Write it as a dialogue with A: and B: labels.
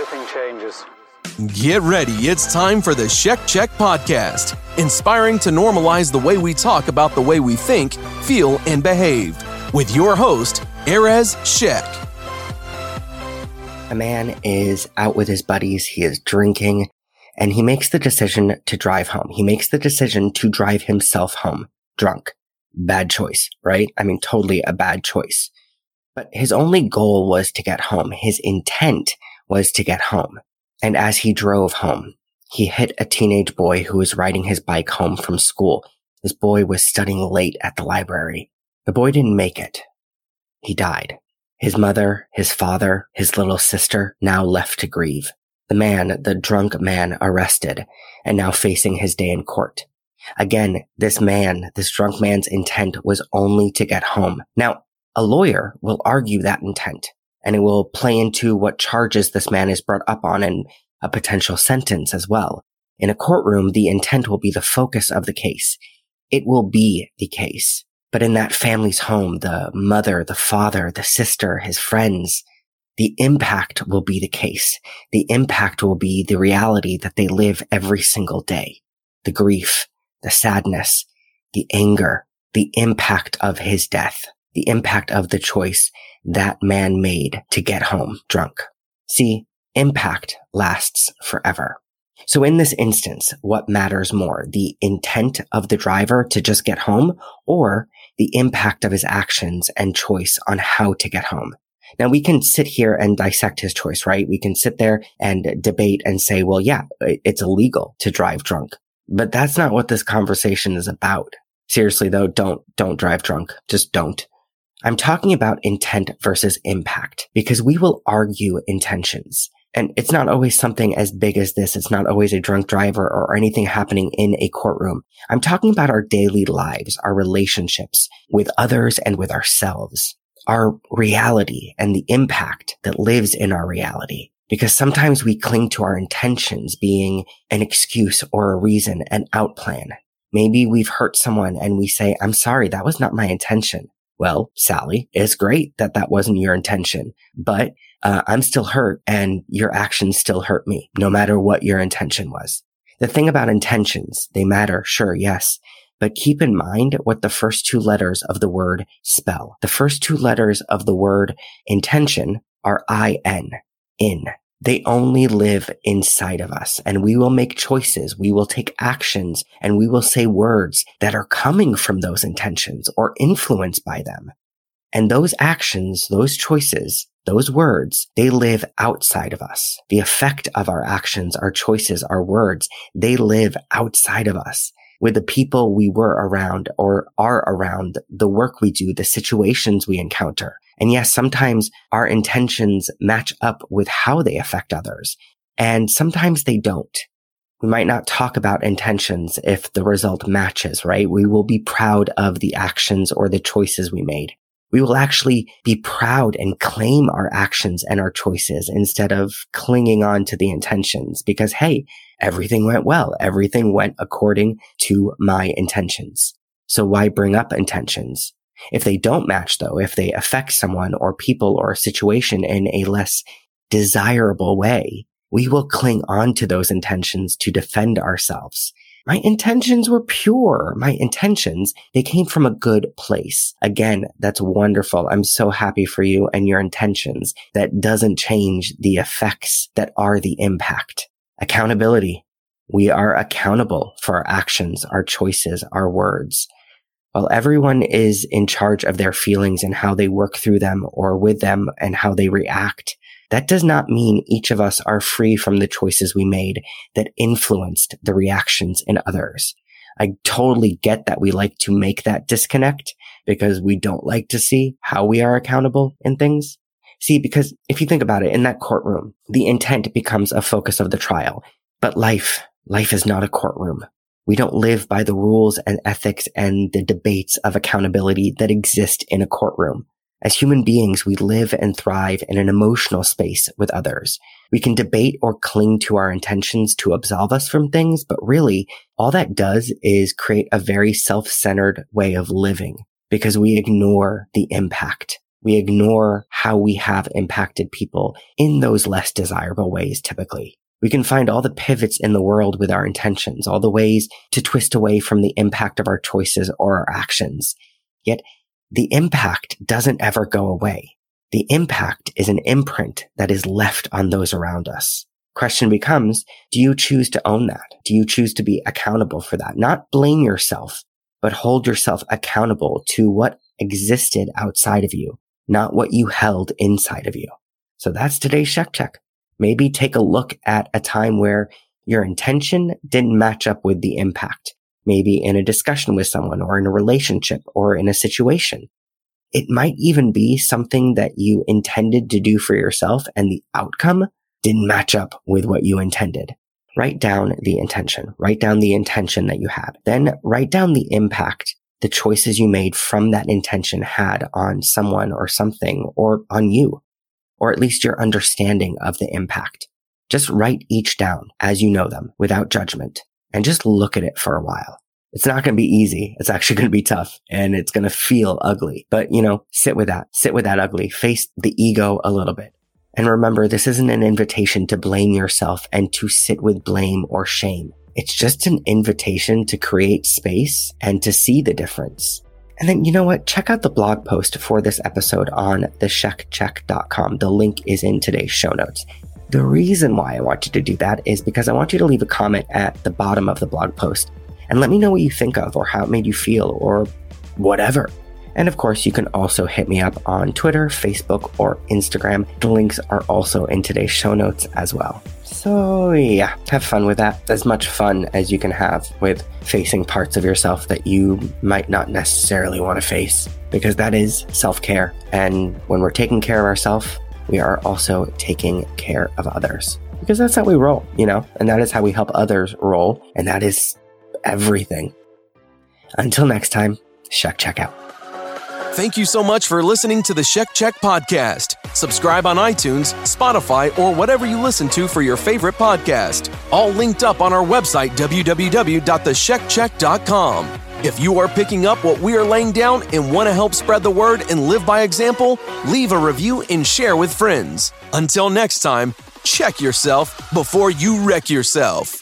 A: everything changes.
B: Get ready. It's time for the Shek Check podcast, inspiring to normalize the way we talk about the way we think, feel, and behave. With your host, Erez Shek.
C: A man is out with his buddies, he is drinking, and he makes the decision to drive home. He makes the decision to drive himself home drunk. Bad choice, right? I mean, totally a bad choice. But his only goal was to get home. His intent was to get home. And as he drove home, he hit a teenage boy who was riding his bike home from school. This boy was studying late at the library. The boy didn't make it. He died. His mother, his father, his little sister now left to grieve. The man, the drunk man arrested and now facing his day in court. Again, this man, this drunk man's intent was only to get home. Now, a lawyer will argue that intent and it will play into what charges this man is brought up on and a potential sentence as well. In a courtroom, the intent will be the focus of the case. It will be the case. But in that family's home, the mother, the father, the sister, his friends, the impact will be the case. The impact will be the reality that they live every single day. The grief, the sadness, the anger, the impact of his death, the impact of the choice that man made to get home drunk. See, impact lasts forever. So in this instance, what matters more, the intent of the driver to just get home or the impact of his actions and choice on how to get home? Now we can sit here and dissect his choice, right? We can sit there and debate and say, well, yeah, it's illegal to drive drunk. But that's not what this conversation is about. Seriously though, don't, don't drive drunk. Just don't. I'm talking about intent versus impact because we will argue intentions. And it's not always something as big as this. It's not always a drunk driver or anything happening in a courtroom. I'm talking about our daily lives, our relationships with others and with ourselves, our reality and the impact that lives in our reality. Because sometimes we cling to our intentions being an excuse or a reason, an outplan. Maybe we've hurt someone and we say, I'm sorry, that was not my intention. Well, Sally, it's great that that wasn't your intention, but uh, I'm still hurt and your actions still hurt me, no matter what your intention was. The thing about intentions, they matter, sure, yes. But keep in mind what the first two letters of the word spell. The first two letters of the word intention are I-N, in. They only live inside of us and we will make choices. We will take actions and we will say words that are coming from those intentions or influenced by them. And those actions, those choices, those words, they live outside of us. The effect of our actions, our choices, our words, they live outside of us with the people we were around or are around, the work we do, the situations we encounter. And yes, sometimes our intentions match up with how they affect others. And sometimes they don't. We might not talk about intentions if the result matches, right? We will be proud of the actions or the choices we made. We will actually be proud and claim our actions and our choices instead of clinging on to the intentions because, hey, everything went well. Everything went according to my intentions. So why bring up intentions? If they don't match though, if they affect someone or people or a situation in a less desirable way, we will cling on to those intentions to defend ourselves. My intentions were pure. My intentions, they came from a good place. Again, that's wonderful. I'm so happy for you and your intentions. That doesn't change the effects that are the impact. Accountability. We are accountable for our actions, our choices, our words. While everyone is in charge of their feelings and how they work through them or with them and how they react, that does not mean each of us are free from the choices we made that influenced the reactions in others. I totally get that we like to make that disconnect because we don't like to see how we are accountable in things. See, because if you think about it in that courtroom, the intent becomes a focus of the trial. But life, life is not a courtroom. We don't live by the rules and ethics and the debates of accountability that exist in a courtroom. As human beings, we live and thrive in an emotional space with others. We can debate or cling to our intentions to absolve us from things, but really all that does is create a very self-centered way of living because we ignore the impact We ignore how we have impacted people in those less desirable ways typically. We can find all the pivots in the world with our intentions, all the ways to twist away from the impact of our choices or our actions. Yet the impact doesn't ever go away. The impact is an imprint that is left on those around us. Question becomes, do you choose to own that? Do you choose to be accountable for that? Not blame yourself, but hold yourself accountable to what existed outside of you, not what you held inside of you. So that's today's Shek Check. Maybe take a look at a time where your intention didn't match up with the impact. Maybe in a discussion with someone or in a relationship or in a situation. It might even be something that you intended to do for yourself and the outcome didn't match up with what you intended. Write down the intention. Write down the intention that you had. Then write down the impact the choices you made from that intention had on someone or something or on you or at least your understanding of the impact. Just write each down as you know them without judgment and just look at it for a while. It's not going to be easy. It's actually going to be tough and it's going to feel ugly, but you know, sit with that, sit with that ugly, face the ego a little bit. And remember, this isn't an invitation to blame yourself and to sit with blame or shame. It's just an invitation to create space and to see the difference. And then, you know what? Check out the blog post for this episode on theshekcheck.com. The link is in today's show notes. The reason why I want you to do that is because I want you to leave a comment at the bottom of the blog post and let me know what you think of or how it made you feel or whatever. And of course, you can also hit me up on Twitter, Facebook, or Instagram. The links are also in today's show notes as well. So, yeah, have fun with that. As much fun as you can have with facing parts of yourself that you might not necessarily want to face, because that is self care. And when we're taking care of ourselves, we are also taking care of others. Because that's how we roll, you know, and that is how we help others roll. And that is everything. Until next time, check, check out.
B: Thank you so much for listening to the Shek Check podcast. Subscribe on iTunes, Spotify, or whatever you listen to for your favorite podcast. All linked up on our website, www.theshekcheck.com. If you are picking up what we are laying down and want to help spread the word and live by example, leave a review and share with friends. Until next time, check yourself before you wreck yourself.